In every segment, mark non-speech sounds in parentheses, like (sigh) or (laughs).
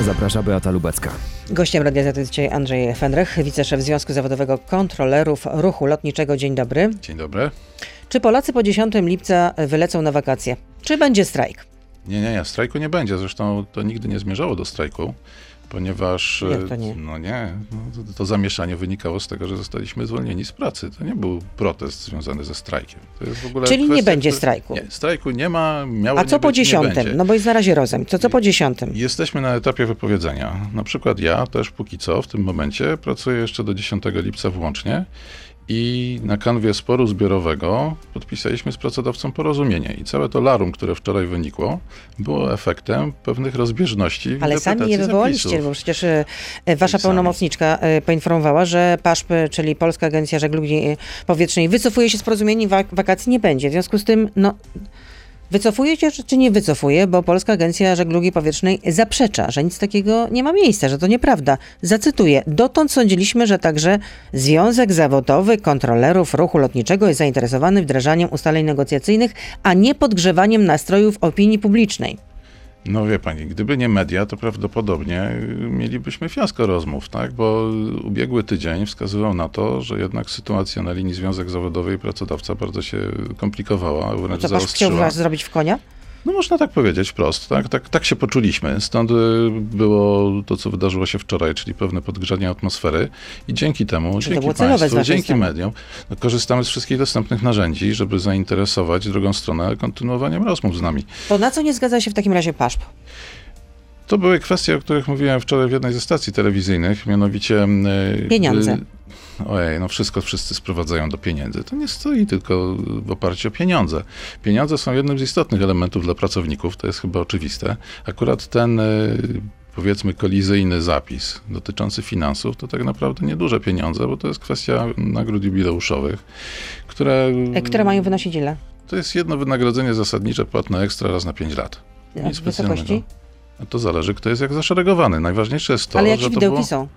Zaprasza Beata Lubecka. Gościem Radia Z jest dzisiaj Andrzej Fendrech, wiceszef Związku Zawodowego Kontrolerów Ruchu Lotniczego. Dzień dobry. Dzień dobry. Czy Polacy po 10 lipca wylecą na wakacje? Czy będzie strajk? Nie, nie, nie, strajku nie będzie. Zresztą to nigdy nie zmierzało do strajku, ponieważ. Jak to nie? No nie, no to, to zamieszanie wynikało z tego, że zostaliśmy zwolnieni z pracy. To nie był protest związany ze strajkiem. To jest w ogóle Czyli nie kwestia, będzie która- strajku? Nie, strajku nie ma, miało A nie co po być, nie 10? będzie. No bo jest na razie rozejm. To co po 10? Jesteśmy na etapie wypowiedzenia. Na przykład ja też póki co w tym momencie pracuję jeszcze do 10 lipca włącznie i na kanwie sporu zbiorowego podpisaliśmy z pracodawcą porozumienie. I całe to larum, które wczoraj wynikło, było efektem pewnych rozbieżności Ale sami je wywołaliście, bo przecież e, wasza sami. pełnomocniczka e, poinformowała, że PASZP, czyli Polska Agencja Żeglugi Powietrznej, wycofuje się z porozumienia i wak- wakacji nie będzie. W związku z tym, no, wycofujecie czy, czy nie wycofuje, bo Polska Agencja Żeglugi Powietrznej zaprzecza, że nic takiego nie ma miejsca, że to nieprawda. Zacytuję. Dotąd sądziliśmy, że także Związek Zawodowy Kontrolerów Ruchu Lotniczego jest zainteresowany wdrażaniem ustaleń negocjacyjnych, a nie podgrzewaniem nastrojów opinii publicznej. No wie pani, gdyby nie media, to prawdopodobnie mielibyśmy fiasko rozmów, tak? Bo ubiegły tydzień wskazywał na to, że jednak sytuacja na linii Związek Zawodowy i pracodawca bardzo się komplikowała, wręcz Pasz chciał zaostrzyła. was zrobić w konia? No można tak powiedzieć wprost, tak? Tak, tak się poczuliśmy. Stąd y, było to, co wydarzyło się wczoraj, czyli pewne podgrzanie atmosfery i dzięki temu, Czy dzięki państwu, dzięki strony? mediom, no, korzystamy z wszystkich dostępnych narzędzi, żeby zainteresować drugą stronę kontynuowaniem rozmów z nami. To na co nie zgadza się w takim razie PASZP? To były kwestie, o których mówiłem wczoraj w jednej ze stacji telewizyjnych, mianowicie... y, Pieniądze. y, Ojej, no wszystko wszyscy sprowadzają do pieniędzy. To nie stoi tylko w oparciu o pieniądze. Pieniądze są jednym z istotnych elementów dla pracowników, to jest chyba oczywiste. Akurat ten, y, powiedzmy, kolizyjny zapis dotyczący finansów to tak naprawdę nieduże pieniądze, bo to jest kwestia nagród jubileuszowych, które... E, Które mają wynosić ile? To jest jedno wynagrodzenie zasadnicze płatne ekstra raz na 5 lat. A Nic specjalnego. To zależy, kto jest jak zaszeregowany. Najważniejsze jest to, Ale że jakie to widełki było... są?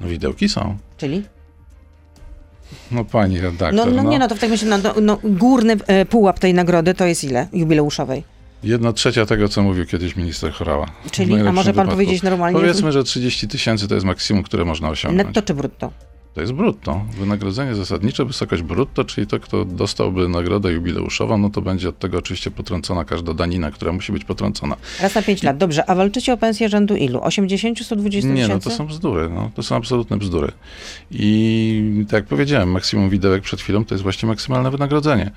No widełki są. Czyli? No pani No, redaktor, no, no, nie, no to w takim razie no, no, no, górny e, pułap tej nagrody to jest ile jubileuszowej? jedna trzecia tego, co mówił kiedyś minister Chorała. Czyli, a może pan wypadku. powiedzieć normalnie? Powiedzmy, że 30 tysięcy to jest maksimum, które można osiągnąć. Netto czy brutto? To jest brutto. Wynagrodzenie zasadnicze, wysokość brutto, czyli to, kto dostałby nagrodę jubileuszową, no to będzie od tego oczywiście potrącona każda danina, która musi być potrącona. Raz na 5 lat. Dobrze, a walczycie o pensję rzędu ilu? 80, 120 Nie, no tysięcy? to są bzdury. No, to są absolutne bzdury. I tak jak powiedziałem, maksimum widełek przed chwilą to jest właśnie maksymalne wynagrodzenie.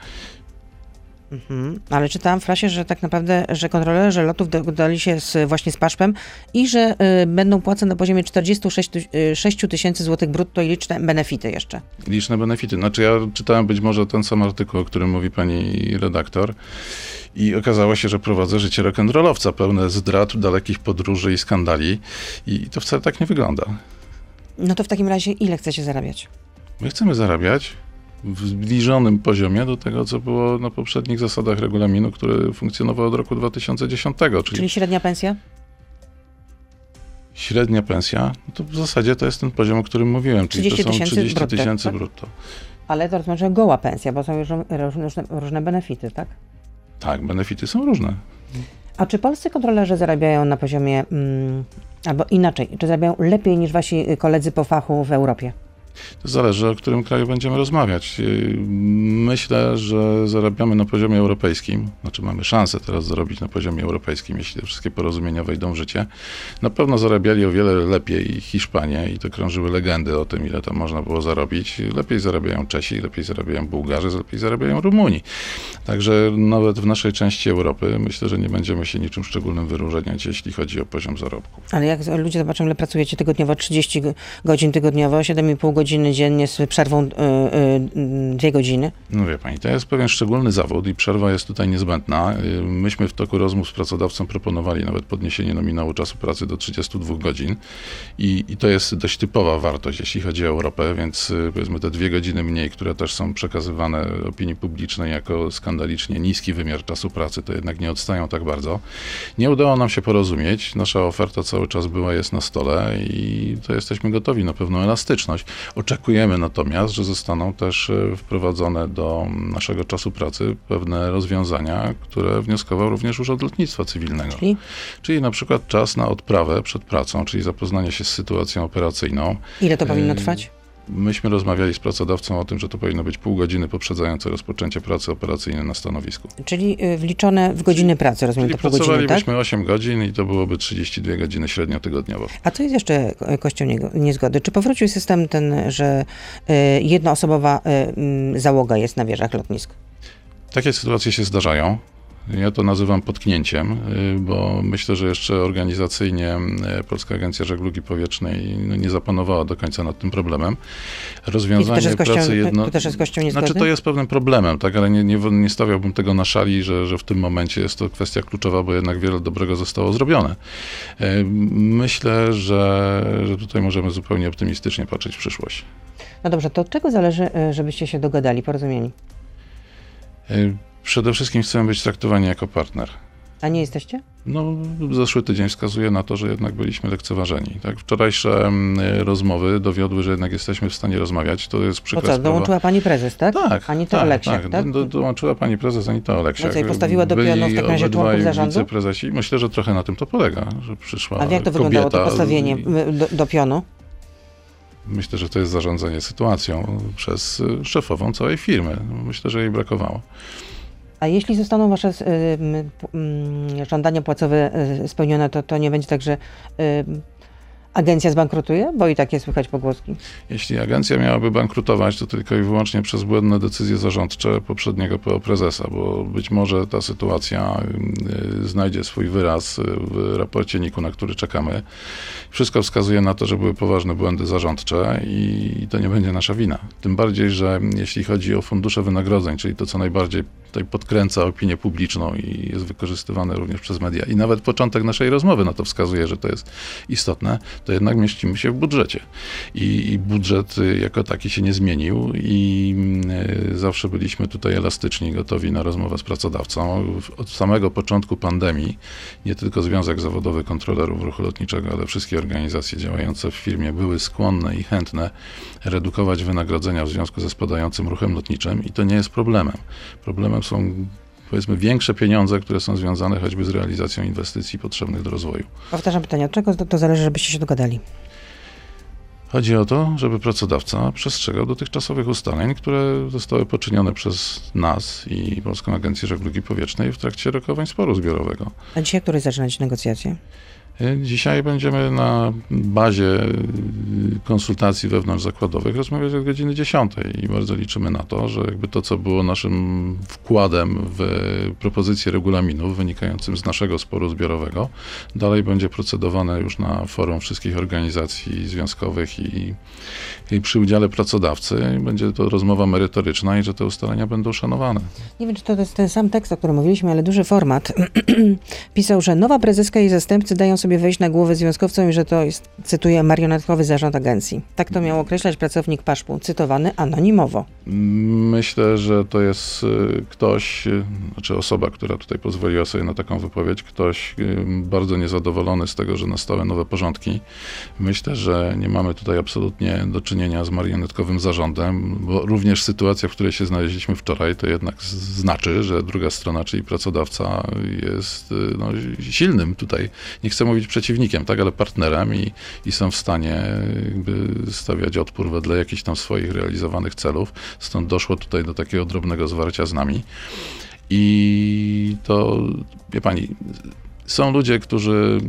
Mhm. Ale czytałam w frasie, że tak naprawdę, że kontrolerzy lotów dogadali się z, właśnie z PASZP-em i że y, będą płace na poziomie 46 ty- y, 6 tysięcy złotych brutto i liczne benefity jeszcze. Liczne benefity. Znaczy ja czytałem być może ten sam artykuł, o którym mówi pani redaktor i okazało się, że prowadzę życie rock'n'rollowca, pełne zdrad, dalekich podróży i skandali i to wcale tak nie wygląda. No to w takim razie ile chcecie zarabiać? My chcemy zarabiać w zbliżonym poziomie do tego, co było na poprzednich zasadach regulaminu, który funkcjonował od roku 2010, czyli, Czyli średnia pensja? średnia pensja, no to w zasadzie to jest ten poziom, o którym mówiłem, czyli to 30 są tysięcy 30 brutto, tysięcy tak? brutto. Ale to znaczy goła pensja, bo są już różne, różne, benefity, tak? Tak, benefity są różne. A czy polscy kontrolerzy zarabiają na poziomie, mm, albo inaczej, czy zarabiają lepiej niż wasi koledzy po fachu w Europie? To zależy, o którym kraju będziemy rozmawiać. Yy, Myślę, że zarabiamy na poziomie europejskim, znaczy mamy szansę teraz zarobić na poziomie europejskim, jeśli te wszystkie porozumienia wejdą w życie. Na pewno zarabiali o wiele lepiej Hiszpanie i to krążyły legendy o tym, ile tam można było zarobić. Lepiej zarabiają Czesi, lepiej zarabiają Bułgarzy, lepiej zarabiają Rumuni. Także nawet w naszej części Europy myślę, że nie będziemy się niczym szczególnym wyróżniać, jeśli chodzi o poziom zarobku. Ale jak ludzie zobaczą, ile pracujecie tygodniowo, 30 go- godzin tygodniowo, 7,5 godziny dziennie z przerwą y, y, 2 godziny. No wie pani, to jest pewien szczególny zawód i przerwa jest tutaj niezbędna. Y, Myśmy w toku rozmów z pracodawcą proponowali nawet podniesienie nominału czasu pracy do 32 godzin i, i to jest dość typowa wartość, jeśli chodzi o Europę, więc powiedzmy te dwie godziny mniej, które też są przekazywane opinii publicznej jako skandalicznie niski wymiar czasu pracy, to jednak nie odstają tak bardzo. Nie udało nam się porozumieć. Nasza oferta cały czas była, jest na stole i to jesteśmy gotowi na pewną elastyczność. Oczekujemy natomiast, że zostaną też e, wprowadzone do naszego czasu pracy pewne rozwiązania, które wnioskował również Urząd Lotnictwa Cywilnego. Czyli Czyli na przykład czas na odprawę przed pracą, czyli zapoznanie się z sytuacją operacyjną. ile to powinno Yy, trwać? Myśmy rozmawiali z pracodawcą o tym, że to powinno być pół godziny poprzedzające rozpoczęcie pracy operacyjnej na stanowisku. Czyli y, wliczone w godziny pracy, rozumiem Czyli to pół godziny, tak? pracowalibyśmy 8 godzin i to byłoby 32 godziny średnio tygodniowo. A co jest jeszcze e, kością niezgody? Czy powrócił system ten, że y, jednoosobowa mm, załoga jest na wieżach lotnisk? Takie sytuacje się zdarzają. Ja to nazywam potknięciem, y, bo myślę, że jeszcze organizacyjnie y, Polska Agencja Żeglugi Powietrznej no, nie zapanowała do końca nad tym problemem. To Rozwiązanie kością, pracy jedno... to też jest kością niezgody? Znaczy to jest pewnym problemem, tak, ale nie, nie, nie stawiałbym tego na szali, że, że w tym momencie jest to kwestia kluczowa, bo jednak wiele dobrego zostało zrobione. E, Myślę, że, że tutaj możemy zupełnie optymistycznie patrzeć w przyszłość. No dobrze, to od czego zależy, y, żebyście się dogadali, porozumieli? Przede wszystkim chcemy być traktowani jako partner. A nie jesteście? No, zeszły tydzień wskazuje na to, że jednak byliśmy lekceważeni. Tak? Wczorajsze mm, rozmowy dowiodły, że jednak jesteśmy w stanie rozmawiać. To jest Bo przykra co, sprawa. dołączyła pani prezes, tak? Tak, Anita tak, Oleksiak, tak. tak? Do, dołączyła pani prezes Anita Oleksiak. No co, i postawiła do pionu w takim razie członków zarządu? wiceprezesi. Myślę, że trochę na tym to polega, że przyszła A jak to wyglądało, to postawienie do, do pionu? Myślę, że to jest zarządzanie sytuacją przez szefową całej firmy. Myślę, że jej brakowało. A jeśli zostaną wasze y, żądania płacowe y, spełnione, to, to nie będzie tak, że y, agencja zbankrutuje? Bo i takie słychać pogłoski. Jeśli agencja miałaby bankrutować, to tylko i wyłącznie przez błędne decyzje zarządcze poprzedniego PO prezesa, bo być może ta sytuacja znajdzie swój wyraz w raporcie NIK-u, na który czekamy. Wszystko wskazuje na to, że były poważne błędy zarządcze i to nie będzie nasza wina. Tym bardziej, że jeśli chodzi o fundusze wynagrodzeń, czyli to, co najbardziej tutaj podkręca opinię publiczną i jest wykorzystywane również przez media i nawet początek naszej rozmowy na to wskazuje, że to jest istotne, to jednak mieścimy się w budżecie. I, i budżet y, jako taki się nie zmienił i y, zawsze byliśmy tutaj elastyczni, gotowi na rozmowę z pracodawcą. Od samego początku pandemii nie tylko Związek Zawodowy Kontrolerów Ruchu Lotniczego, ale wszystkie organizacje działające w firmie były skłonne i chętne redukować wynagrodzenia w związku ze spadającym ruchem lotniczym i to nie jest problemem. Problemem są powiedzmy większe pieniądze, które są związane choćby z realizacją inwestycji potrzebnych do rozwoju. Powtarzam pytanie, od czego to, to zależy, żebyście się dogadali? Chodzi o to, żeby pracodawca przestrzegał dotychczasowych ustaleń, które zostały poczynione przez nas i Polską Agencję Żeglugi Powietrznej w trakcie rokowań sporu zbiorowego. A dzisiaj któryś zaczynać negocjacje? Dzisiaj będziemy na bazie y, konsultacji wewnątrzzakładowych rozmawiać od godziny 10 i bardzo liczymy na to, że jakby to, co było naszym wkładem w propozycję regulaminów wynikającym z naszego sporu zbiorowego, dalej będzie procedowane już na forum wszystkich organizacji związkowych i, i przy udziale pracodawcy. Będzie to rozmowa merytoryczna i że te ustalenia będą szanowane. Nie wiem, czy to jest ten sam tekst, o którym mówiliśmy, ale duży format. (clears throat) Pisał, że nowa prezeska i zastępcy dają sobie wejść na głowę związkowcom i że to jest, cytuję, marionetkowy zarząd agencji. Tak to miał określać pracownik Paszpu, cytowany anonimowo. Myślę, że to jest y, ktoś, y, znaczy osoba, która tutaj pozwoliła sobie na taką wypowiedź, ktoś y, bardzo niezadowolony z tego, że nastały nowe porządki. Myślę, że nie mamy tutaj absolutnie do czynienia z marionetkowym zarządem, bo również sytuacja, w której się znaleźliśmy wczoraj, to jednak znaczy, że druga strona, czyli pracodawca jest no, silnym tutaj, nie chcę mówić przeciwnikiem, tak, ale partnerem i, i są w stanie jakby stawiać odpór wedle jakichś tam swoich realizowanych celów. Stąd doszło tutaj do takiego drobnego zwarcia z nami. I to, wie pani, są ludzie, którzy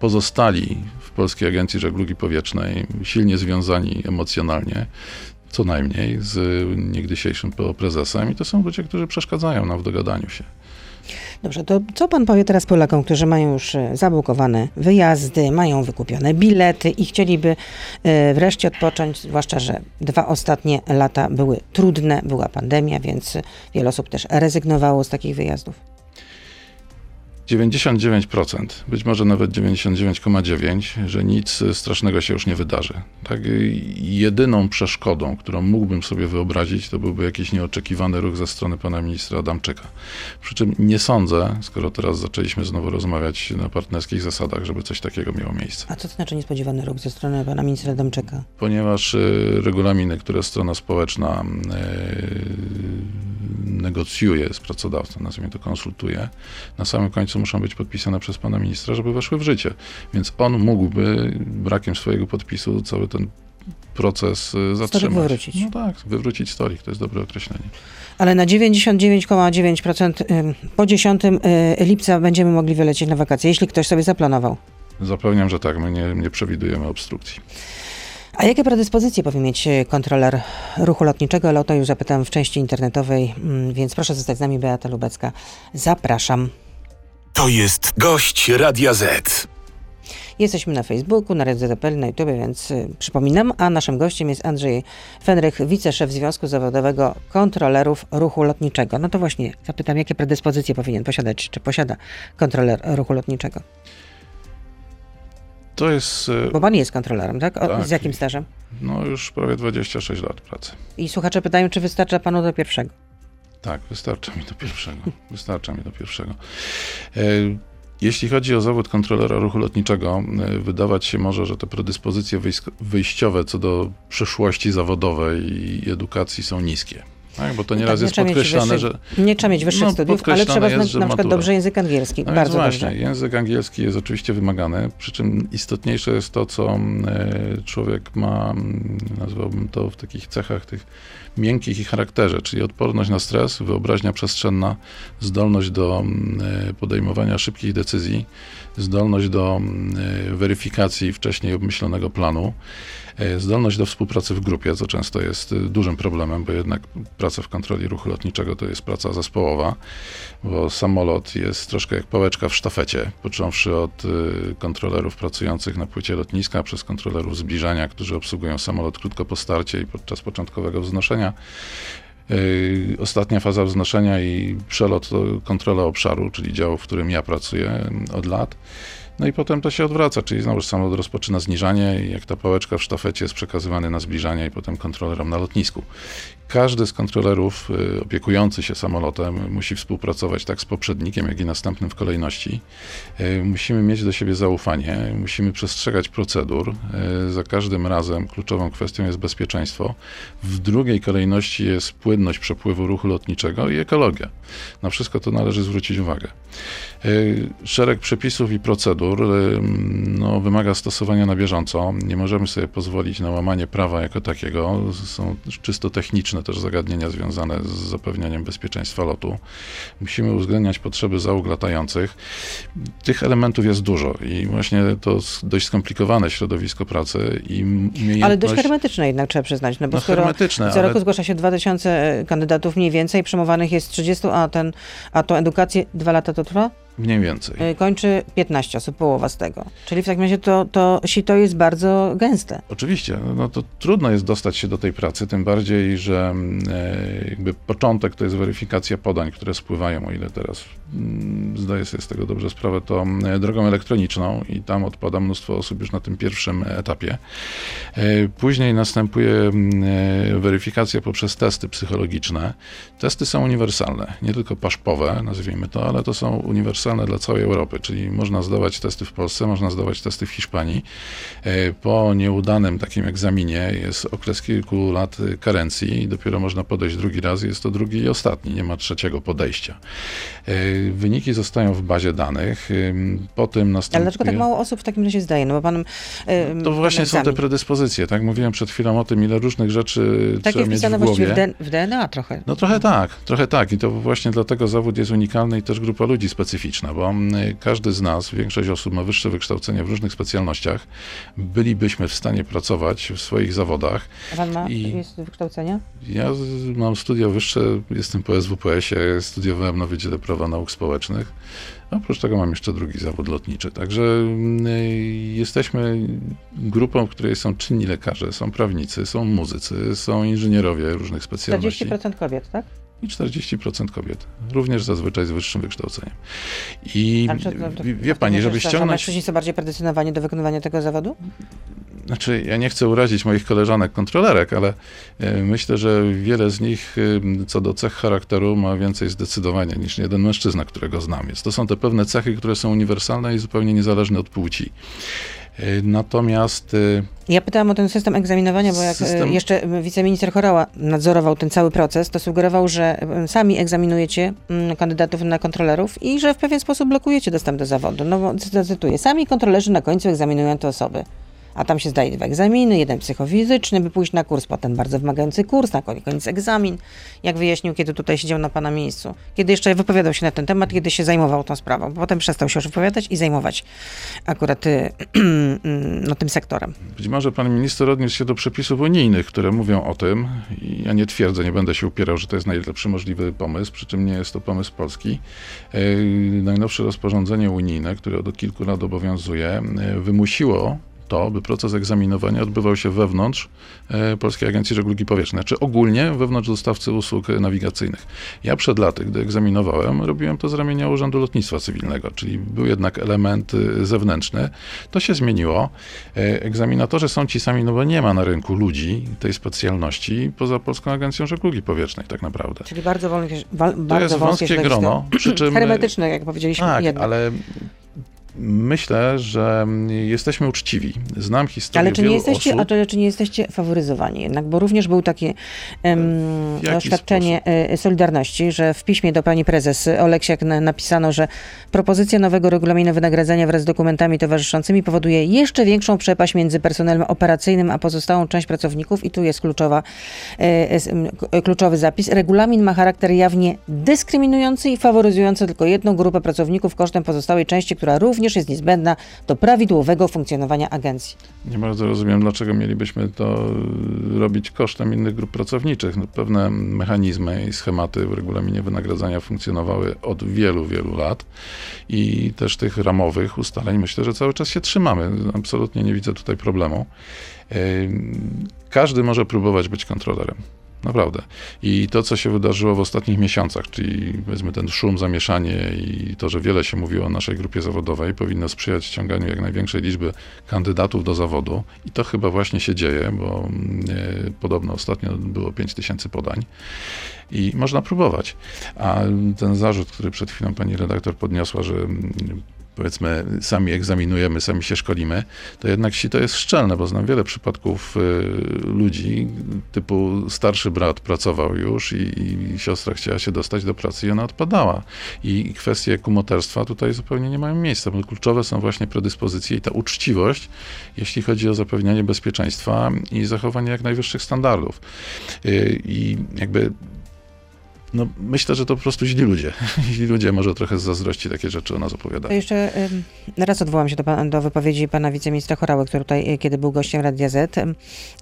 pozostali w Polskiej Agencji Żeglugi Powietrznej, silnie związani emocjonalnie, co najmniej z niegdysiejszym prezesem i to są ludzie, którzy przeszkadzają nam w dogadaniu się. Dobrze, to co pan powie teraz Polakom, którzy mają już e, zabukowane wyjazdy, mają wykupione bilety i chcieliby e, wreszcie odpocząć, zwłaszcza, że dwa ostatnie lata były trudne, była pandemia, więc wiele osób też rezygnowało z takich wyjazdów. 99%, być może nawet 99,9%, że nic strasznego się już nie wydarzy. Tak? I Jedyną przeszkodą, którą mógłbym sobie wyobrazić, to byłby jakiś nieoczekiwany ruch ze strony pana ministra Adamczyka. Przy czym nie sądzę, skoro teraz zaczęliśmy znowu rozmawiać na partnerskich zasadach, żeby coś takiego miało miejsce. A co to znaczy niespodziewany ruch ze strony pana ministra Adamczyka? Ponieważ y, regulaminy, które strona społeczna negocjuje z pracodawcą, nazwijmy to konsultuje, na samym końcu muszą być podpisane przez pana ministra, żeby weszły w życie. Więc on mógłby brakiem swojego podpisu cały ten proces y, zatrzymać. wywrócić. No tak, wywrócić stolik, to jest dobre określenie. Ale na 99,9% ym, po 10 y, lipca będziemy mogli wylecieć na wakacje, jeśli ktoś sobie zaplanował. Zapewniam, że tak, my nie, nie przewidujemy obstrukcji. A jakie predyspozycje powinien mieć y, kontroler ruchu lotniczego? Ale o to już zapytałem w części internetowej, mm, więc proszę zostać z nami, Beata Lubecka. Zapraszam. To jest gość Radia Z. Jesteśmy na Facebooku, na RZPL, na YouTube, więc y, przypominam, a naszym gościem jest Andrzej Fenrych, wiceszef Związku Zawodowego Kontrolerów Ruchu Lotniczego. No to właśnie zapytam, jakie predyspozycje powinien posiadać, czy posiada kontroler ruchu lotniczego? To jest y, Bo pan jest kontrolerem, tak? O, Tak. Z jakim stażem? no, już prawie 26 lat pracy. I słuchacze pytają, czy wystarcza panu do pierwszego? Tak, wystarcza mi do pierwszego. Wystarcza mi do pierwszego. E, Jeśli chodzi o zawód kontrolera ruchu lotniczego, e, wydawać się może, że te predyspozycje wyjściowe co do przyszłości zawodowej i edukacji są niskie. Tak, bo to nieraz Tak, jest podkreślane, wyższych- że Nie trzeba mieć wyższych No, studiów, ale trzeba jest, znać na przykład matura. dobrze język angielski. No Bardzo właśnie, dobrze. język angielski jest oczywiście wymagany, przy czym istotniejsze jest to, co e, człowiek ma, mm, nazwałbym to w takich cechach tych miękkich i charakterze, czyli odporność na stres, wyobraźnia przestrzenna, zdolność do mm, e, podejmowania szybkich decyzji, zdolność do mm, e, weryfikacji wcześniej obmyślonego planu, e, zdolność do współpracy w grupie, co często jest dużym problemem, bo jednak praca w kontroli ruchu lotniczego to jest praca zespołowa, bo samolot jest troszkę jak pałeczka w sztafecie, począwszy od kontrolerów pracujących na płycie lotniska, przez kontrolerów zbliżania, którzy obsługują samolot krótko po starcie i podczas początkowego wznoszenia. Y, Ostatnia faza wznoszenia i przelot to kontrola obszaru, czyli działu, w którym ja pracuję od lat. No i potem to się odwraca, czyli znowu samolot rozpoczyna zniżanie i jak ta pałeczka w sztafecie jest przekazywany na zbliżanie i potem kontrolerom na lotnisku. Każdy z kontrolerów y, opiekujący się samolotem musi współpracować tak z poprzednikiem, jak i następnym w kolejności. Y, Musimy mieć do siebie zaufanie, musimy przestrzegać procedur. Y, Za każdym razem kluczową kwestią jest bezpieczeństwo. W drugiej kolejności jest płynność przepływu ruchu lotniczego i ekologia. Na wszystko to należy zwrócić uwagę. Y, Szereg przepisów i procedur y, no, wymaga stosowania na bieżąco. Nie możemy sobie pozwolić na łamanie prawa jako takiego. Są czysto techniczne też zagadnienia związane z zapewnianiem bezpieczeństwa lotu. Musimy uwzględniać potrzeby załóg latających. Tych elementów jest dużo i właśnie to dość skomplikowane środowisko pracy i umiejętność... Ale dość hermetyczne jednak trzeba przyznać, no bo No, skoro hermetyczne, co ale- roku zgłasza się 2000 kandydatów mniej więcej, przyjmowanych jest 30, a ten, a to edukację dwa lata to trwa? Mniej więcej. Y, Kończy 15 osób, połowa z tego. Czyli w takim razie to, to sito jest bardzo gęste. Oczywiście, no to trudno jest dostać się do tej pracy, tym bardziej, że mm, e, jakby początek to jest weryfikacja podań, które spływają, o ile teraz mm, zdaję sobie z tego dobrze sprawę, to mm, drogą elektroniczną i tam odpada mnóstwo osób już na tym pierwszym etapie. E, Później następuje mm, e, weryfikacja poprzez testy psychologiczne. Testy są uniwersalne, nie tylko paszpowe, nazwijmy to, ale to są uniwersalne dla całej Europy, czyli można zdawać testy w Polsce, można zdawać testy w Hiszpanii. E, Po nieudanym takim egzaminie jest okres kilku lat karencji i dopiero można podejść drugi raz. Jest to drugi i ostatni, nie ma trzeciego podejścia. E, Wyniki zostają w bazie danych. ym, Potem Ale następuje... dlaczego tak mało osób w takim razie zdaje? No bo pan... y, To właśnie są te predyspozycje, tak? Mówiłem przed chwilą o tym, ile różnych rzeczy Takie trzeba mieć w głowie. w DNA trochę. No trochę tak, trochę tak i to właśnie dlatego zawód jest unikalny i też grupa ludzi specyficzna, bo mm, każdy z nas, większość osób ma wyższe wykształcenie w różnych specjalnościach, bylibyśmy w stanie pracować w swoich zawodach. A pan ma I- jest wykształcenia? Ja mam studia wyższe, jestem po SWPS-ie, studiowałem na Wydziale Prawa Nauk Społecznych. Oprócz tego mam jeszcze drugi zawód lotniczy. Także mm, jesteśmy grupą, w której są czynni lekarze, są prawnicy, są muzycy, są inżynierowie różnych specjalności. 40% kobiet, tak? I 40% kobiet, również zazwyczaj z wyższym wykształceniem. I to- wie, wie pani, żeby ściągnąć... Mężczyźni są bardziej predestynowani do wykonywania tego zawodu? Znaczy, ja nie chcę urazić moich koleżanek kontrolerek, ale e, myślę, że wiele z nich e, co do cech charakteru ma więcej zdecydowania niż jeden mężczyzna, którego znam. Więc to są te pewne cechy, które są uniwersalne i zupełnie niezależne od płci. E, Natomiast e, Ja pytałam o ten system egzaminowania, bo jak System- e, jeszcze e, wiceminister Chorała nadzorował ten cały proces, to sugerował, że sami egzaminujecie mm, kandydatów na kontrolerów i że w pewien sposób blokujecie dostęp do zawodu. No bo cy- cytuję, sami kontrolerzy na końcu egzaminują te osoby. A tam się zdaje dwa egzaminy, jeden psychofizyczny, by pójść na kurs, potem bardzo wymagający kurs, na koniec egzamin. Jak wyjaśnił, kiedy tutaj siedział na pana miejscu. Kiedy jeszcze wypowiadał się na ten temat, kiedy się zajmował tą sprawą. Potem przestał się już wypowiadać i zajmować akurat y, (clears throat) no, tym sektorem. Być może pan minister odniósł się do przepisów unijnych, które mówią o tym. Ja nie twierdzę, nie będę się upierał, że to jest najlepszy możliwy pomysł, przy czym nie jest to pomysł polski. E, Najnowsze rozporządzenie unijne, które od kilku lat obowiązuje, e, wymusiło to, by proces egzaminowania odbywał się wewnątrz e, Polskiej Agencji Żeglugi Powietrznej, znaczy ogólnie wewnątrz dostawcy usług nawigacyjnych. Ja przed laty, gdy egzaminowałem, robiłem to z ramienia Urzędu Lotnictwa Cywilnego, czyli był jednak element zewnętrzny. To się zmieniło. E, Egzaminatorzy są ci sami, no bo nie ma na rynku ludzi tej specjalności poza Polską Agencją Żeglugi Powietrznej tak naprawdę. Czyli bardzo, wolnych, wal, To bardzo jest wąskie grono, przy czym... (laughs) Hermetyczne, jak powiedzieliśmy, Tak, jednak. ale myślę, że jesteśmy uczciwi. Znam historię Ale czy nie, jesteście, osób. a czy, nie jesteście faworyzowani jednak? Bo również było takie jaki oświadczenie e, Solidarności, że w piśmie do pani prezes Oleksiak na, napisano, że propozycja nowego regulaminu wynagradzania wraz z dokumentami towarzyszącymi powoduje jeszcze większą przepaść między personelem operacyjnym a pozostałą część pracowników i tu jest kluczowa, e, k- kluczowy zapis. Regulamin ma charakter jawnie dyskryminujący i faworyzujący tylko jedną grupę pracowników kosztem pozostałej części, która również jest niezbędna do prawidłowego funkcjonowania agencji. Nie bardzo rozumiem, dlaczego mielibyśmy to robić kosztem innych grup pracowniczych. No, pewne mechanizmy i schematy w regulaminie wynagradzania funkcjonowały od wielu, wielu lat i też tych ramowych ustaleń myślę, że cały czas się trzymamy. Absolutnie nie widzę tutaj problemu. Każdy może próbować być kontrolerem. Naprawdę. I to, co się wydarzyło w ostatnich miesiącach, czyli powiedzmy ten szum, zamieszanie i to, że wiele się mówiło o naszej grupie zawodowej, powinno sprzyjać ściąganiu jak największej liczby kandydatów do zawodu. I to chyba właśnie się dzieje, bo e, podobno ostatnio było 5 tysięcy podań. I można próbować. A ten zarzut, który przed chwilą pani redaktor podniosła, że powiedzmy sami egzaminujemy, sami się szkolimy, to jednak si to jest szczelne, bo znam wiele przypadków y, ludzi, typu starszy brat pracował już i, i siostra chciała się dostać do pracy i ona odpadała. I kwestie kumoterstwa tutaj zupełnie nie mają miejsca, bo kluczowe są właśnie predyspozycje i ta uczciwość, jeśli chodzi o zapewnianie bezpieczeństwa i zachowanie jak najwyższych standardów. Y, I jakby no, myślę, że to po prostu źli ludzie. (laughs) Źli ludzie może trochę z zazdrości takie rzeczy o nas opowiadają. jeszcze raz odwołam się do, do wypowiedzi pana wiceministra Chorały, który tutaj, y, kiedy był gościem Radia Z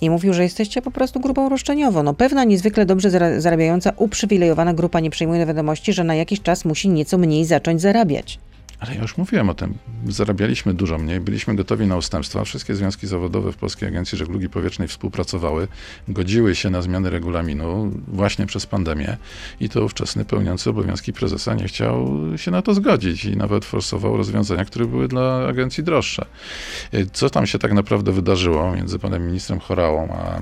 i mówił, że jesteście po prostu grupą roszczeniową. No pewna niezwykle dobrze zara- zarabiająca, uprzywilejowana grupa nie przyjmuje do wiadomości, że na jakiś czas musi nieco mniej zacząć zarabiać. Ale ja już mówiłem o tym. Zarabialiśmy dużo mniej, byliśmy gotowi na ustępstwa. Wszystkie związki zawodowe w Polskiej Agencji Żeglugi Powietrznej współpracowały, godziły się na zmiany regulaminu właśnie przez pandemię i to ówczesny pełniący obowiązki prezesa nie chciał się na to zgodzić i nawet forsował rozwiązania, które były dla agencji droższe. Y, Co tam się tak naprawdę wydarzyło między panem ministrem Chorałą a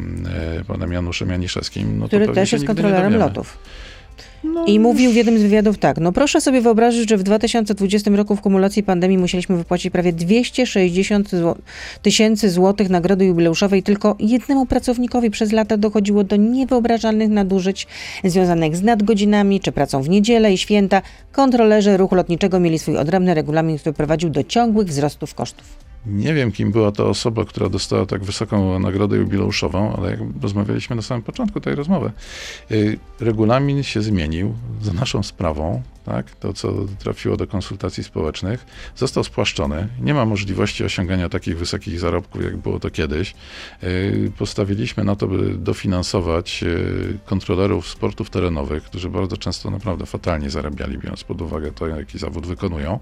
y, panem Januszem Janiszewskim? No który też jest kontrolerem dowiemy. Lotów. I mówił w jednym z wywiadów tak, no proszę sobie wyobrazić, że w 2020 roku w kumulacji pandemii musieliśmy wypłacić prawie 260 zł tysięcy złotych nagrody jubileuszowej tylko jednemu pracownikowi. Przez lata dochodziło do niewyobrażalnych nadużyć związanych z nadgodzinami czy pracą w niedzielę i święta. Kontrolerzy ruchu lotniczego mieli swój odrębny regulamin, który prowadził do ciągłych wzrostów kosztów. Nie wiem, kim była ta osoba, która dostała tak wysoką nagrodę jubileuszową, ale jak rozmawialiśmy na samym początku tej rozmowy, y, regulamin się zmienił za naszą sprawą, tak? To, co trafiło do konsultacji społecznych, został spłaszczony. Nie ma możliwości osiągania takich wysokich zarobków, jak było to kiedyś. Y, Postawiliśmy na to, by dofinansować y, kontrolerów sportów terenowych, którzy bardzo często naprawdę fatalnie zarabiali, biorąc pod uwagę to, jaki zawód wykonują.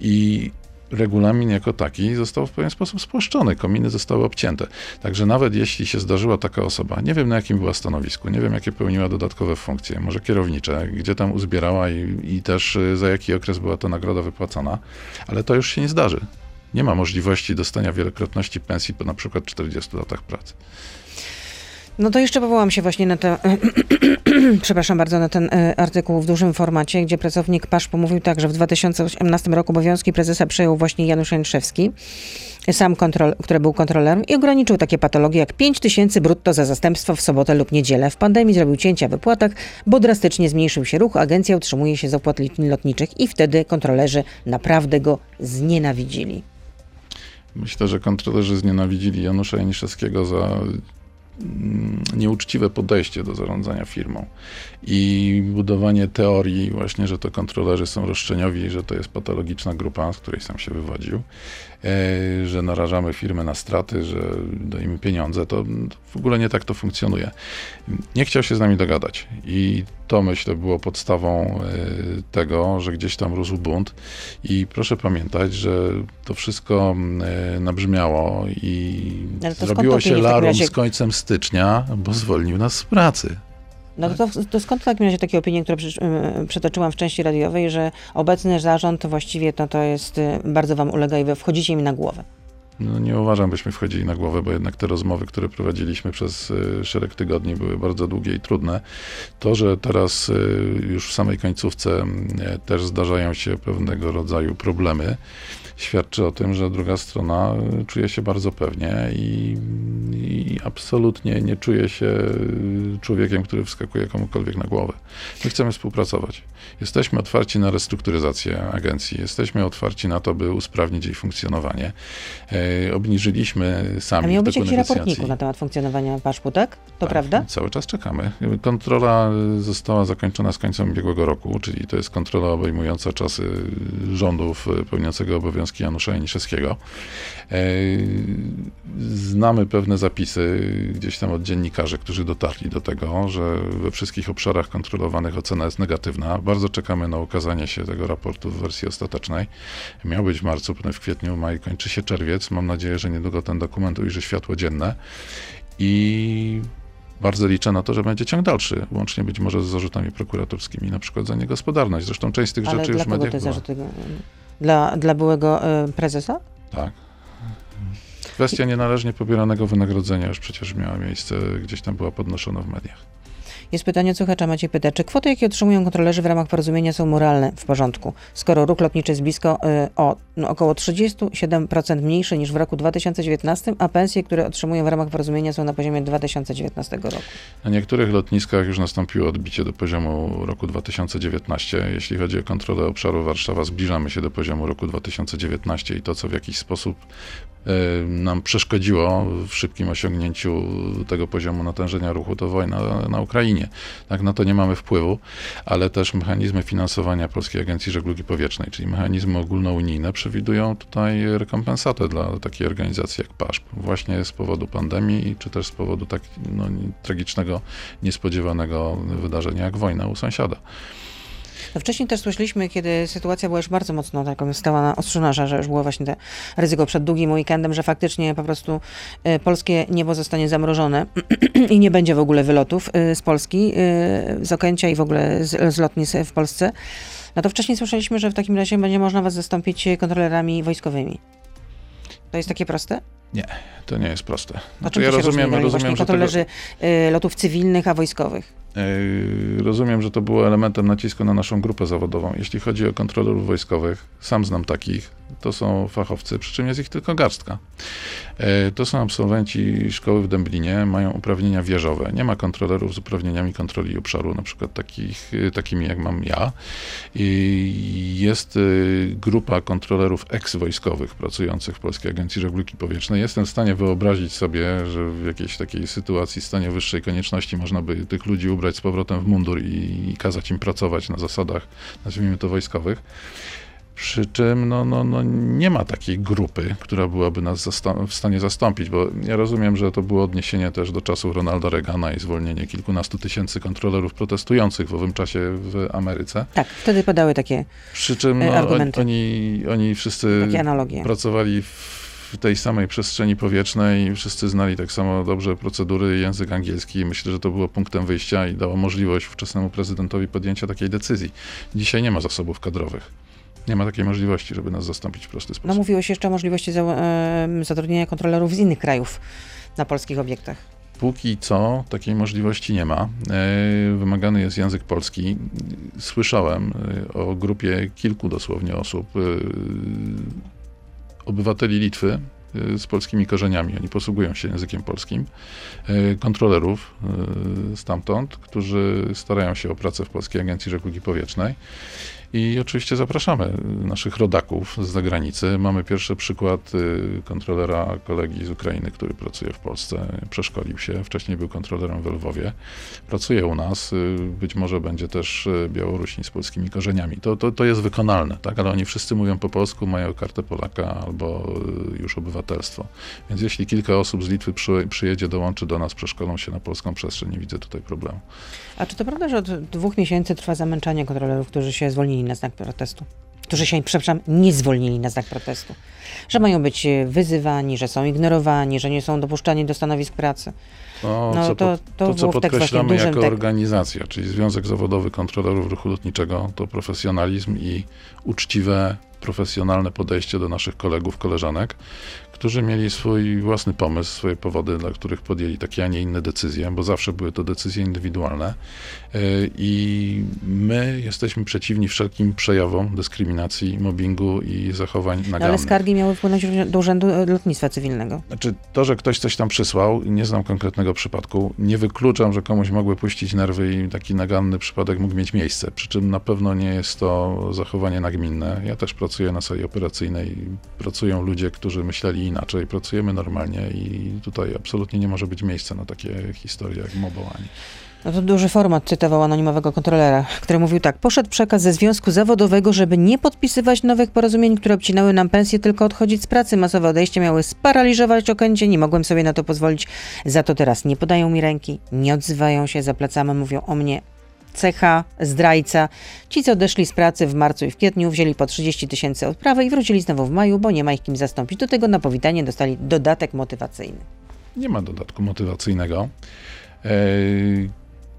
I regulamin jako taki został w pewien sposób spłaszczony, kominy zostały obcięte. Także nawet jeśli się zdarzyła taka osoba, nie wiem na jakim była stanowisku, nie wiem jakie pełniła dodatkowe funkcje, może kierownicze, gdzie tam uzbierała i, i też y, za jaki okres była ta nagroda wypłacana, ale to już się nie zdarzy. Nie ma możliwości dostania wielokrotności pensji po na przykład 40 latach pracy. No to jeszcze powołam się właśnie na to, (clears throat) przepraszam bardzo, na ten e, artykuł w dużym formacie, gdzie pracownik PASZ pomówił tak, że w 2018 roku obowiązki prezesa przejął właśnie Janusz Jędrzejewski, sam kontrol, który był kontrolerem i ograniczył takie patologie jak 5 tysięcy brutto za zastępstwo w sobotę lub niedzielę. W pandemii zrobił cięcia w wypłatach, bo drastycznie zmniejszył się ruch. Agencja utrzymuje się z opłat lotniczych i wtedy kontrolerzy naprawdę go znienawidzili. Myślę, że kontrolerzy znienawidzili Janusza Janiszewskiego za nieuczciwe podejście do zarządzania firmą i budowanie teorii właśnie, że to kontrolerzy są roszczeniowi, że to jest patologiczna grupa, z której sam się wywodził, e, że narażamy firmę na straty, że dajemy pieniądze, to w ogóle nie tak to funkcjonuje. Nie chciał się z nami dogadać i to myślę było podstawą e, tego, że gdzieś tam rósł bunt i proszę pamiętać, że to wszystko e, nabrzmiało i zrobiło się larum z końcem stycznia, bo zwolnił nas z pracy. No to, to skąd w takim razie takie opinie, które przetoczyłam w części radiowej, że obecny zarząd właściwie to, to jest, y, bardzo wam ulega i wy wchodzicie mi na głowę? No nie uważam, byśmy wchodzili na głowę, bo jednak te rozmowy, które prowadziliśmy przez y, szereg tygodni, były bardzo długie i trudne. To, że teraz y, już w samej końcówce też zdarzają się pewnego rodzaju problemy, świadczy o tym, że druga strona czuje się bardzo pewnie i, i, absolutnie nie czuje się człowiekiem, który wskakuje komukolwiek na głowę. My chcemy współpracować. Jesteśmy otwarci na restrukturyzację agencji, jesteśmy otwarci na to, by usprawnić jej funkcjonowanie. E, obniżyliśmy sami A miał być jakiś raportniku na temat funkcjonowania paszpu, tak? To tak, prawda? Cały czas czekamy. Kontrola została zakończona z końcem ubiegłego roku, czyli to jest kontrola obejmująca czasy rządów pełniącego obowiązki Janusza Janiszewskiego. E, znamy pewne zapisy gdzieś tam od dziennikarzy, którzy dotarli do tego, że we wszystkich obszarach kontrolowanych ocena jest negatywna. Bardzo czekamy na ukazanie się tego raportu w wersji ostatecznej. Miał być w marcu, potem w kwietniu, maj kończy się czerwiec. Mam nadzieję, że niedługo ten dokument ujrzy światło dzienne. I bardzo liczę na to, że będzie ciąg dalszy, łącznie być może z zarzutami prokuratorskimi, na przykład za niegospodarność. Zresztą część z tych Ale rzeczy już w mediach te zarzuty dla, dla byłego y, prezesa? Tak. Kwestia nienależnie pobieranego wynagrodzenia już przecież miała miejsce, gdzieś tam była podnoszona w mediach. Jest pytanie od słuchacza Maciej pyta, czy kwoty, jakie otrzymują kontrolerzy w ramach porozumienia są moralne, w porządku, skoro ruch lotniczy jest blisko y, o no, około 37% mniejszy niż w roku 2019, a pensje, które otrzymują w ramach porozumienia są na poziomie 2019 roku. Na niektórych lotniskach już nastąpiło odbicie do poziomu roku 2019. Jeśli chodzi o kontrolę obszaru Warszawa, zbliżamy się do poziomu roku 2019 i to, co w jakiś sposób nam przeszkodziło w szybkim osiągnięciu tego poziomu natężenia ruchu, to wojna na Ukrainie. Tak, na to nie mamy wpływu, ale też mechanizmy finansowania Polskiej Agencji Żeglugi Powietrznej, czyli mechanizmy ogólnounijne, przewidują tutaj rekompensatę dla takiej organizacji jak PASZP, właśnie z powodu pandemii, czy też z powodu tak no, tragicznego, niespodziewanego wydarzenia jak wojna u sąsiada. No wcześniej też słyszeliśmy, kiedy sytuacja była już bardzo mocno taką stała na ostrzu noża, że już było właśnie te ryzyko przed długim weekendem, że faktycznie po prostu y, polskie niebo zostanie zamrożone (clears throat) i nie będzie w ogóle wylotów y, z Polski, y, z Okęcia i w ogóle z, z lotnisk w Polsce. No to wcześniej słyszeliśmy, że w takim razie będzie można was zastąpić kontrolerami wojskowymi. To jest takie proste? Nie, to nie jest proste. Znaczy, ja rozumiem, rozumiem, że kontrolerzy tego... lotów cywilnych, a wojskowych. Yy, rozumiem, że to było elementem nacisku na naszą grupę zawodową. Jeśli chodzi o kontrolerów wojskowych, sam znam takich, to są fachowcy, przy czym jest ich tylko garstka. Yy, to są absolwenci szkoły w Dęblinie, mają uprawnienia wieżowe. Nie ma kontrolerów z uprawnieniami kontroli obszaru, na przykład takich, yy, takimi jak mam ja. Jest grupa kontrolerów eks-wojskowych pracujących w Polskiej Agencji Żeglugi Powietrznej. Jestem w stanie wyobrazić sobie, że w jakiejś takiej sytuacji, stanie wyższej konieczności można by tych ludzi ubrać z powrotem w mundur i, i kazać im pracować na zasadach, nazwijmy to wojskowych. Przy czym no, no, no nie ma takiej grupy, która byłaby nas w stanie zastąpić, bo ja rozumiem, że to było odniesienie też do czasów Ronalda Reagana i zwolnienie kilkunastu tysięcy kontrolerów protestujących w owym czasie w Ameryce. Tak, wtedy padały takie, Przy czym E, no, argumenty. oni, oni wszyscy pracowali w tej samej przestrzeni powietrznej, wszyscy znali tak samo dobrze procedury język angielski. Myślę, że to było punktem wyjścia i dało możliwość ówczesnemu prezydentowi podjęcia takiej decyzji. Dzisiaj nie ma zasobów kadrowych. Nie ma takiej możliwości, żeby nas zastąpić w prosty No sposób. mówiło się jeszcze o możliwości za, zatrudnienia kontrolerów z innych krajów na polskich obiektach. Póki co takiej możliwości nie ma. E, Wymagany jest język polski. Słyszałem e, o grupie kilku dosłownie osób, e, obywateli Litwy e, z polskimi korzeniami. Oni posługują się językiem polskim. E, Kontrolerów e, stamtąd, którzy starają się o pracę w Polskiej Agencji Żeglugi Powietrznej. I oczywiście zapraszamy naszych rodaków z zagranicy. Mamy pierwszy przykład y, kontrolera kolegi z Ukrainy, który pracuje w Polsce. Przeszkolił się, wcześniej był kontrolerem w Lwowie. Pracuje u nas, y, być może będzie też y, Białorusin z polskimi korzeniami. To, to, to jest wykonalne, tak? ale oni wszyscy mówią po polsku, mają kartę Polaka albo już obywatelstwo. Więc jeśli kilka osób z Litwy przy, przyjedzie, dołączy do nas, przeszkolą się na polską przestrzeń, nie widzę tutaj problemu. A czy to prawda, że od dwóch miesięcy trwa zamęczanie kontrolerów, którzy się zwolnili na znak protestu? Którzy się, przepraszam, nie zwolnili na znak protestu. Że mają być e, wyzywani, że są ignorowani, że nie są dopuszczani do stanowisk pracy. No, No co, to- to to, co podkreślamy dużym jako tak- organizacja, czyli Związek Zawodowy Kontrolerów Ruchu Lotniczego, to profesjonalizm i uczciwe, profesjonalne podejście do naszych kolegów, koleżanek, którzy mieli swój własny pomysł, swoje powody, dla których podjęli takie, a nie inne decyzje, bo zawsze były to decyzje indywidualne. Yy, I my jesteśmy przeciwni wszelkim przejawom dyskryminacji, mobbingu i zachowań No, ale nagannych. skargi miały wpłynąć do Urzędu e, Lotnictwa Cywilnego. Znaczy, to, że ktoś coś tam przysłał, nie znam konkretnego przypadku. Nie wykluczam, że komuś mogły puścić nerwy i taki naganny przypadek mógł mieć miejsce. Przy czym na pewno nie jest to zachowanie nagminne. Ja też pracuję na sali operacyjnej. Pracują ludzie, którzy myśleli inaczej. Pracujemy normalnie i tutaj absolutnie nie może być miejsca na takie historie jak mobowanie. No to duży format cytował anonimowego kontrolera, który mówił tak. Poszedł przekaz ze związku zawodowego, żeby nie podpisywać nowych porozumień, które obcinały nam pensję, tylko odchodzić z pracy. Masowe odejście miały sparaliżować okęcie. Nie mogłem sobie na to pozwolić. Za to teraz nie podają mi ręki, nie odzywają się, za plecami mówią o mnie cecha, zdrajca. Ci, co odeszli z pracy w marcu i w kwietniu, wzięli po 30 tysięcy odprawy i wrócili znowu w maju, bo nie ma ich kim zastąpić. Do tego na powitanie dostali dodatek motywacyjny. Nie ma dodatku motywacyjnego. E,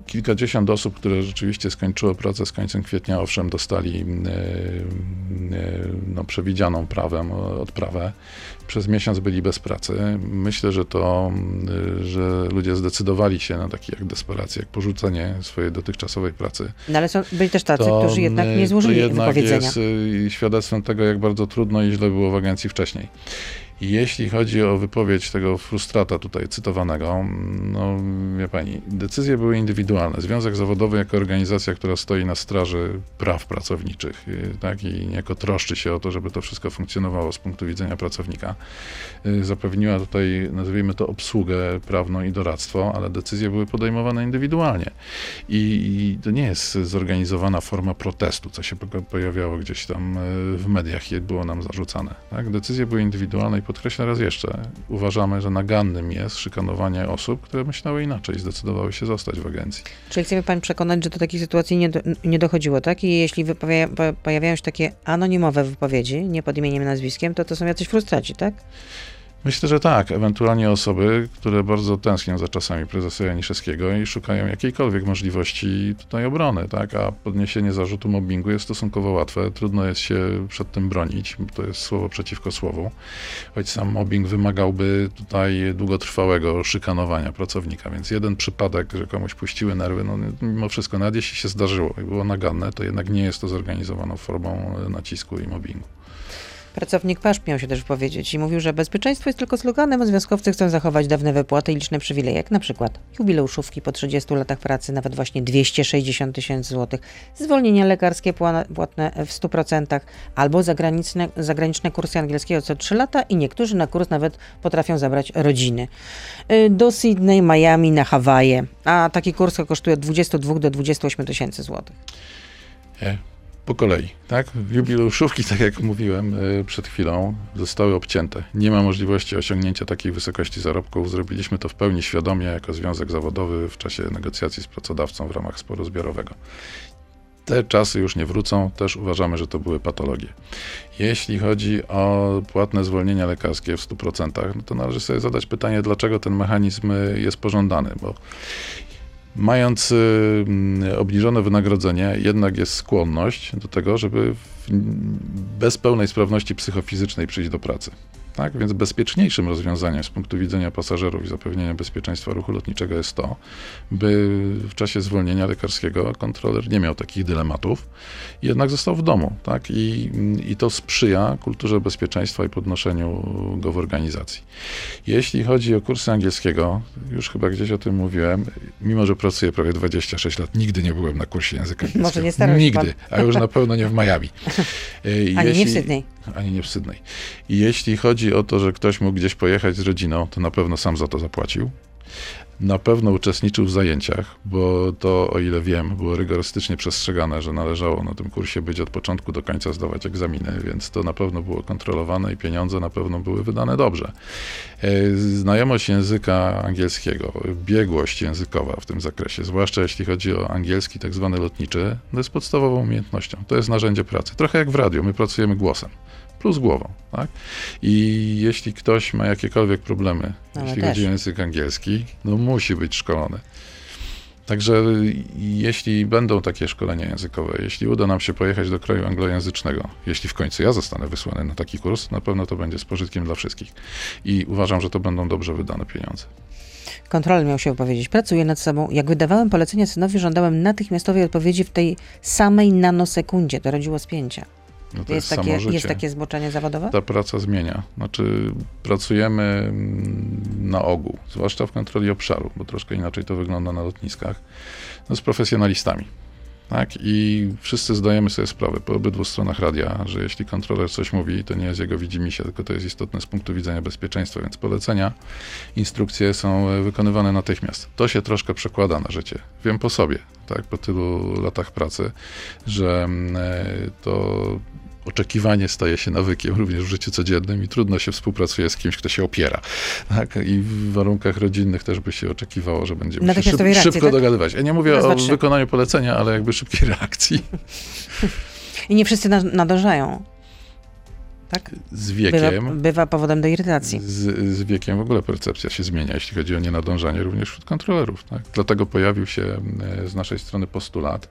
Kilkadziesiąt osób, które rzeczywiście skończyło pracę z końcem kwietnia, owszem, dostali e, e, no, przewidzianą prawem odprawę. Przez miesiąc byli bez pracy. Myślę, że to, e, że ludzie zdecydowali się na takie jak desperację, jak porzucenie swojej dotychczasowej pracy. No ale są, byli też tacy, to, którzy jednak y, nie złożyli to jednak wypowiedzenia. jest y, świadectwem tego, jak bardzo trudno i źle było w agencji wcześniej. Jeśli chodzi o wypowiedź tego frustrata tutaj cytowanego, no wie pani, decyzje były indywidualne. Związek Zawodowy jako organizacja, która stoi na straży praw pracowniczych, y, tak, i niejako troszczy się o to, żeby to wszystko funkcjonowało z punktu widzenia pracownika, y, zapewniła tutaj, nazwijmy to, obsługę prawną i doradztwo, ale decyzje były podejmowane indywidualnie. I, I to nie jest zorganizowana forma protestu, co się po- pojawiało gdzieś tam e, w mediach i było nam zarzucane. Tak? Decyzje były indywidualne i podkreślę raz jeszcze, uważamy, że nagannym jest szykanowanie osób, które myślały inaczej zdecydowały się zostać w agencji. Czyli chce mnie pan przekonać, że do takich sytuacji nie, do, nie dochodziło, tak? I jeśli pojawiają się takie anonimowe wypowiedzi, nie pod imieniem i nazwiskiem, to to są jacyś frustraci, tak? Myślę, że tak. Ewentualnie osoby, które bardzo tęsknią za czasami prezesa Janiszewskiego i szukają jakiejkolwiek możliwości tutaj obrony, tak? A podniesienie zarzutu mobbingu jest stosunkowo łatwe. Trudno jest się przed tym bronić. To jest słowo przeciwko słowu. Choć sam mobbing wymagałby tutaj długotrwałego szykanowania pracownika. Więc jeden przypadek, że komuś puściły nerwy, no mimo wszystko, nawet jeśli się zdarzyło i było naganne, to jednak nie jest to zorganizowaną formą nacisku i mobbingu. Pracownik PASZ miał się też wypowiedzieć i mówił, że bezpieczeństwo jest tylko sloganem, a związkowcy chcą zachować dawne wypłaty i liczne przywileje, jak na przykład jubileuszówki po 30 latach pracy, nawet właśnie 260 tysięcy złotych, zwolnienia lekarskie pła- płatne w 100%, albo zagraniczne, zagraniczne kursy angielskiego co 3 lata i niektórzy na kurs nawet potrafią zabrać rodziny. Y, Do Sydney, Miami, na Hawaje, a taki kurs kosztuje od 22 do 28 tysięcy złotych. Po kolei, tak? Jubileuszówki, tak jak mówiłem y, przed chwilą, zostały obcięte. Nie ma możliwości osiągnięcia takiej wysokości zarobków. Zrobiliśmy to w pełni świadomie jako związek zawodowy w czasie negocjacji z pracodawcą w ramach sporu zbiorowego. Te czasy już nie wrócą, też uważamy, że to były patologie. Jeśli chodzi o płatne zwolnienia lekarskie w 100%, no to należy sobie zadać pytanie, dlaczego ten mechanizm y, jest pożądany, bo mając y, mm, obniżone wynagrodzenie, jednak jest skłonność do tego, żeby bez pełnej sprawności psychofizycznej przyjść do pracy. Tak? Więc bezpieczniejszym rozwiązaniem z punktu widzenia pasażerów i zapewnienia bezpieczeństwa ruchu lotniczego jest to, by w czasie zwolnienia lekarskiego kontroler nie miał takich dylematów jednak został w domu. Tak? I, I to sprzyja kulturze bezpieczeństwa i podnoszeniu go w organizacji. Jeśli chodzi o kursy angielskiego, już chyba gdzieś o tym mówiłem, mimo że pracuję prawie 26 lat, nigdy nie byłem na kursie języka angielskiego. Może nie Nigdy, a już na pewno nie w Miami. E, (laughs) Ani nie w Sydney. Ani nie w Sydney. I jeśli chodzi o to, że ktoś mógł gdzieś pojechać z rodziną, to na pewno sam za to zapłacił. Na pewno uczestniczył w zajęciach, bo to, o ile wiem, było rygorystycznie przestrzegane, że należało na tym kursie być od początku do końca zdawać egzaminy, więc to na pewno było kontrolowane i pieniądze na pewno były wydane dobrze. E, Znajomość języka angielskiego, biegłość językowa w tym zakresie, zwłaszcza jeśli chodzi o angielski tak zwany lotniczy, to jest podstawową umiejętnością. To jest narzędzie pracy. Trochę jak w radiu, my pracujemy głosem plus głową. Tak? I jeśli ktoś ma jakiekolwiek problemy, Ale jeśli też. chodzi o język angielski, no musi być szkolony. Także jeśli będą takie szkolenia językowe, jeśli uda nam się pojechać do kraju anglojęzycznego, jeśli w końcu ja zostanę wysłany na taki kurs, na pewno to będzie z pożytkiem dla wszystkich. I uważam, że to będą dobrze wydane pieniądze. Kontroler miał się wypowiedzieć. Pracuję nad sobą. Jak wydawałem polecenie synowi, żądałem natychmiastowej odpowiedzi w tej samej nanosekundzie. To rodziło spięcia. No to Jest, jest, takie, jest takie zboczenie zawodowe? ta praca zmienia. Znaczy, pracujemy mm, na ogół, zwłaszcza w kontroli obszaru, bo troszkę inaczej to wygląda na lotniskach, no, z profesjonalistami. Tak? I wszyscy zdajemy sobie sprawę po obydwu stronach radia, że jeśli kontroler coś mówi, to nie jest jego widzimisię, tylko to jest istotne z punktu widzenia bezpieczeństwa, więc polecenia, instrukcje są e, wykonywane natychmiast. To się troszkę przekłada na życie. Wiem po sobie, tak, po tylu latach pracy, że mm, e, to oczekiwanie staje się nawykiem również w życiu codziennym i trudno się współpracuje z kimś, kto się opiera. Tak? I w warunkach rodzinnych też by się oczekiwało, że będziemy się szyb, reakcji, szybko tak? dogadywać. Ja nie mówię o wykonaniu polecenia, ale jakby szybkiej (laughs) reakcji. I nie wszyscy na, nadążają. Tak? Z Bywa, wiekiem, bywa powodem do irytacji. z, z wiekiem w ogóle percepcja się zmienia, jeśli chodzi o nienadążanie również wśród kontrolerów. Tak? Dlatego pojawił się e, z naszej strony postulat,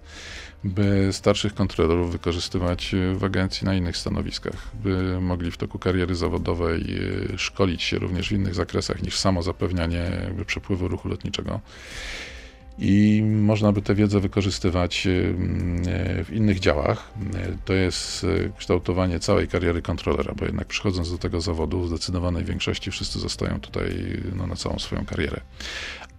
by starszych kontrolerów wykorzystywać e, w agencji na innych stanowiskach, by mogli w toku kariery zawodowej e, szkolić się również w innych zakresach niż samo zapewnianie przepływu ruchu lotniczego. I można by tę wiedzę wykorzystywać em, e, w innych działach. E, To jest kształtowanie całej kariery kontrolera, bo jednak przychodząc do tego zawodu, w zdecydowanej większości wszyscy zostają tutaj no, na całą swoją karierę.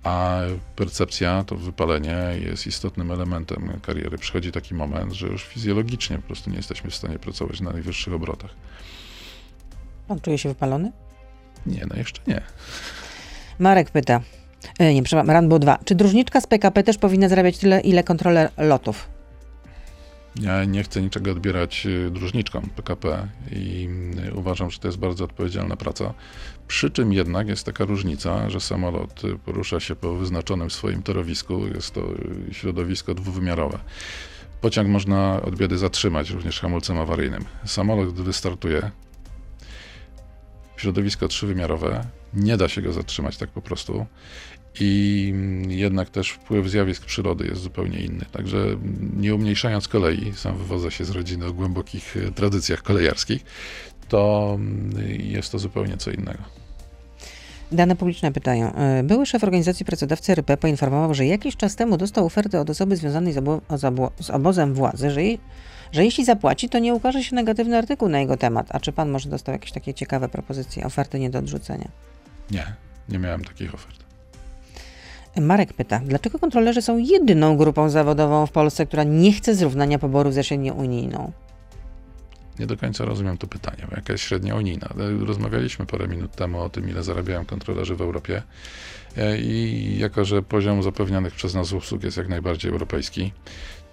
A percepcja, to wypalenie jest istotnym elementem kariery. Przychodzi taki moment, że już fizjologicznie po prostu nie jesteśmy w stanie pracować na najwyższych obrotach. Pan czuje się wypalony? Nie, no jeszcze nie. Marek pyta. E, nie, przepraszam, Rambo 2. Czy dróżniczka z PKP też powinna zarabiać tyle, ile kontroler lotów? Ja nie chcę niczego odbierać y, dróżniczkom PKP i y, uważam, że to jest bardzo odpowiedzialna praca. Przy czym jednak jest taka różnica, że samolot porusza się po wyznaczonym swoim torowisku, jest to środowisko dwuwymiarowe. Pociąg można od biedy zatrzymać również hamulcem awaryjnym. Samolot, wystartuje, środowisko trzywymiarowe, nie da się go zatrzymać tak po prostu. I jednak też wpływ zjawisk przyrody jest zupełnie inny. Także nie umniejszając kolei, sam wywodzę się z rodziny o głębokich e, tradycjach kolejarskich, to mm, jest to zupełnie co innego. Dane publiczne pytają. E, Były szef organizacji pracodawcy RP poinformował, że jakiś czas temu dostał ofertę od osoby związanej z obo- z obozem władzy, że, jej, że jeśli zapłaci, to nie ukaże się negatywny artykuł na jego temat. A czy pan może dostał jakieś takie ciekawe propozycje, oferty nie do odrzucenia? Nie, nie miałem takich ofert. Marek pyta, dlaczego kontrolerzy są jedyną grupą zawodową w Polsce, która nie chce zrównania poborów ze średnią unijną? Nie do końca rozumiem to pytanie, bo jaka jest średnia unijna. E, Rozmawialiśmy parę minut temu o tym, ile zarabiają kontrolerzy w Europie E, i jako, że poziom zapewnianych przez nas usług jest jak najbardziej europejski,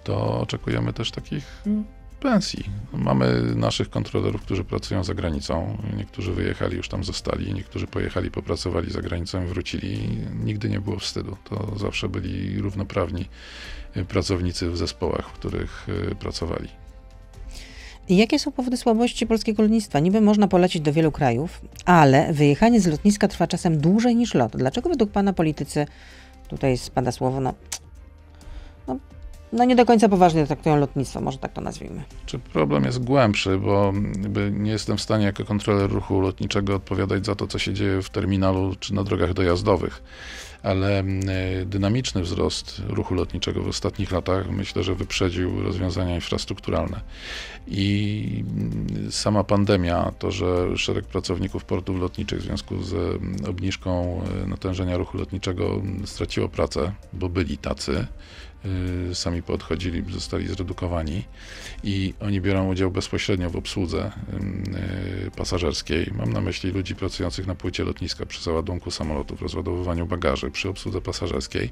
to oczekujemy też takich mm, pensji. Mamy naszych kontrolerów, którzy pracują za granicą. Niektórzy wyjechali, już tam zostali, niektórzy pojechali, popracowali za granicą i wrócili. Nigdy nie było wstydu. To zawsze byli równoprawni y, pracownicy w zespołach, w których y, pracowali. Jakie są powody słabości polskiego lotnictwa? Niby można polecieć do wielu krajów, ale wyjechanie z lotniska trwa czasem dłużej niż lot. Dlaczego według pana politycy, tutaj spada słowo, no, no, no nie do końca poważnie traktują lotnictwo, może tak to nazwijmy. Czy problem jest głębszy, bo nie jestem w stanie jako kontroler ruchu lotniczego odpowiadać za to, co się dzieje w terminalu czy na drogach dojazdowych, ale mm, dynamiczny wzrost ruchu lotniczego w ostatnich latach myślę, że wyprzedził rozwiązania infrastrukturalne. I mm, sama pandemia, to, że szereg pracowników portów lotniczych w związku z mm, obniżką e, natężenia ruchu lotniczego straciło pracę, bo byli tacy, sami podchodzili, zostali zredukowani i oni biorą udział bezpośrednio w obsłudze ym, y, pasażerskiej. Mam na myśli ludzi pracujących na płycie lotniska przy załadunku samolotów, rozładowywaniu bagaży, przy obsłudze pasażerskiej.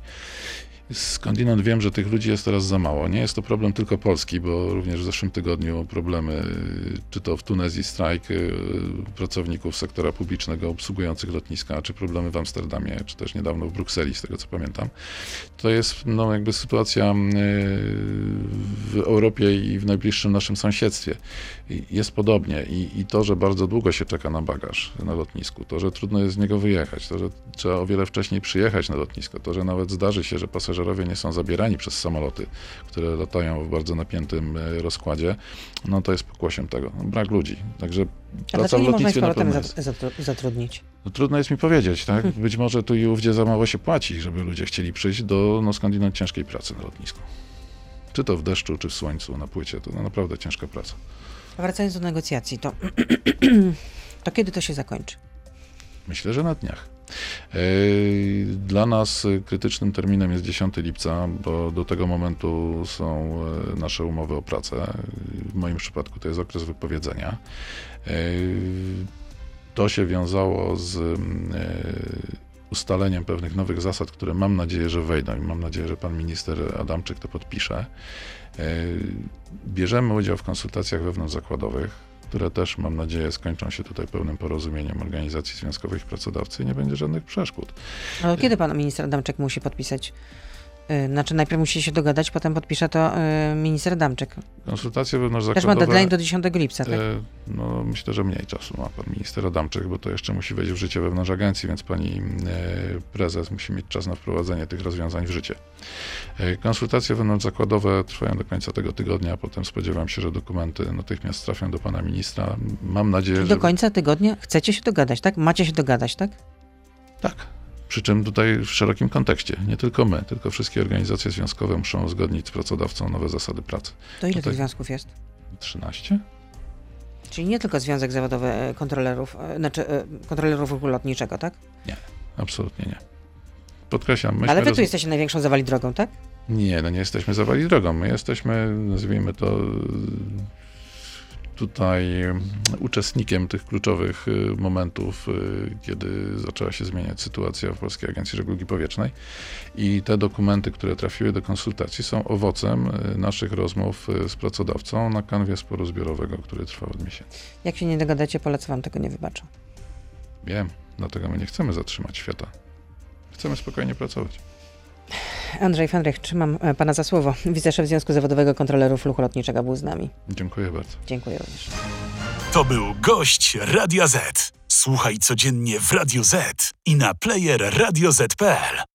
Skądinąd wiem, że tych ludzi jest teraz za mało. Nie jest to problem tylko Polski, bo również w zeszłym tygodniu problemy, y, czy to w Tunezji strajk y, pracowników sektora publicznego obsługujących lotniska, czy problemy w Amsterdamie, czy też niedawno w Brukseli, z tego co pamiętam. To jest no, jakby sytuacja y, w Europie i w najbliższym naszym sąsiedztwie. Jest podobnie I, i to, że bardzo długo się czeka na bagaż na lotnisku, to, że trudno jest z niego wyjechać, to, że trzeba o wiele wcześniej przyjechać na lotnisko, to, że nawet zdarzy się, że pasażerowie nie są zabierani przez samoloty, które latają w bardzo napiętym e, rozkładzie, no to jest pokłosiem tego. No, brak ludzi. Także A dlaczego nie można ich powrotem zatrudnić? No, trudno jest mi powiedzieć, tak? Być może tu i ówdzie za mało się płaci, żeby ludzie chcieli przyjść do no, skądinąd ciężkiej pracy na lotnisku. Czy to w deszczu, czy w słońcu, na płycie, to no, naprawdę ciężka praca. Wracając do negocjacji, to, (clears throat) to kiedy to się zakończy? Myślę, że na dniach. Yy, Dla nas krytycznym terminem jest 10 lipca, bo do tego momentu są y, nasze umowy o pracę. W moim przypadku to jest okres wypowiedzenia. Yy, To się wiązało z ustaleniem pewnych nowych zasad, które mam nadzieję, że wejdą i mam nadzieję, że pan minister Adamczyk to podpisze. Yy, Bierzemy udział w konsultacjach wewnątrzzakładowych które też mam nadzieję skończą się tutaj pełnym porozumieniem organizacji związkowych i pracodawcy i nie będzie żadnych przeszkód. Ale kiedy pan minister Adamczyk musi podpisać? Y, Znaczy najpierw musi się dogadać, potem podpisze to y, minister Adamczyk. Konsultacje Też ma deadline do 10 lipca, tak? e, No, myślę, że mniej czasu ma pan minister Adamczyk, bo to jeszcze musi wejść w życie wewnątrz agencji, więc pani prezes musi mieć czas na wprowadzenie tych rozwiązań w życie. Konsultacje wewnątrzzakładowe trwają do końca tego tygodnia, a potem spodziewam się, że dokumenty natychmiast trafią do pana ministra. Mam nadzieję, Czyli że... do końca tygodnia chcecie się dogadać, tak? Macie się dogadać, tak? Tak. Przy czym tutaj w szerokim kontekście. Nie tylko my, tylko wszystkie organizacje związkowe muszą uzgodnić z pracodawcą nowe zasady pracy. To ile No tych związków jest? 13? Czyli nie tylko Związek Zawodowy e, Kontrolerów, e, znaczy e, Kontrolerów Ruchu Lotniczego, tak? Absolutnie nie. Podkreślam, myśmy Ale wy roz- tu jesteście największą zawali drogą, tak? Nie, no nie jesteśmy zawali drogą. My jesteśmy, nazwijmy to, tutaj uczestnikiem tych kluczowych y, momentów, y, kiedy zaczęła się zmieniać sytuacja w Polskiej Agencji Żeglugi Powietrznej. I te dokumenty, które trafiły do konsultacji, są owocem y, naszych rozmów z pracodawcą na kanwie sporu zbiorowego, który trwa od miesięcy. Jak się nie dogadacie, Polacy wam tego nie wybaczą. Wiem, dlatego my nie chcemy zatrzymać świata. Chcemy spokojnie pracować. Andrzej Fandrych, trzymam e, pana za słowo. Wiceszef Związku Zawodowego Kontrolerów Ruchu Lotniczego był z nami. Dziękuję bardzo. Dziękuję również. To był gość Radia Z. Słuchaj codziennie w Radio Z i na player radioz.pl.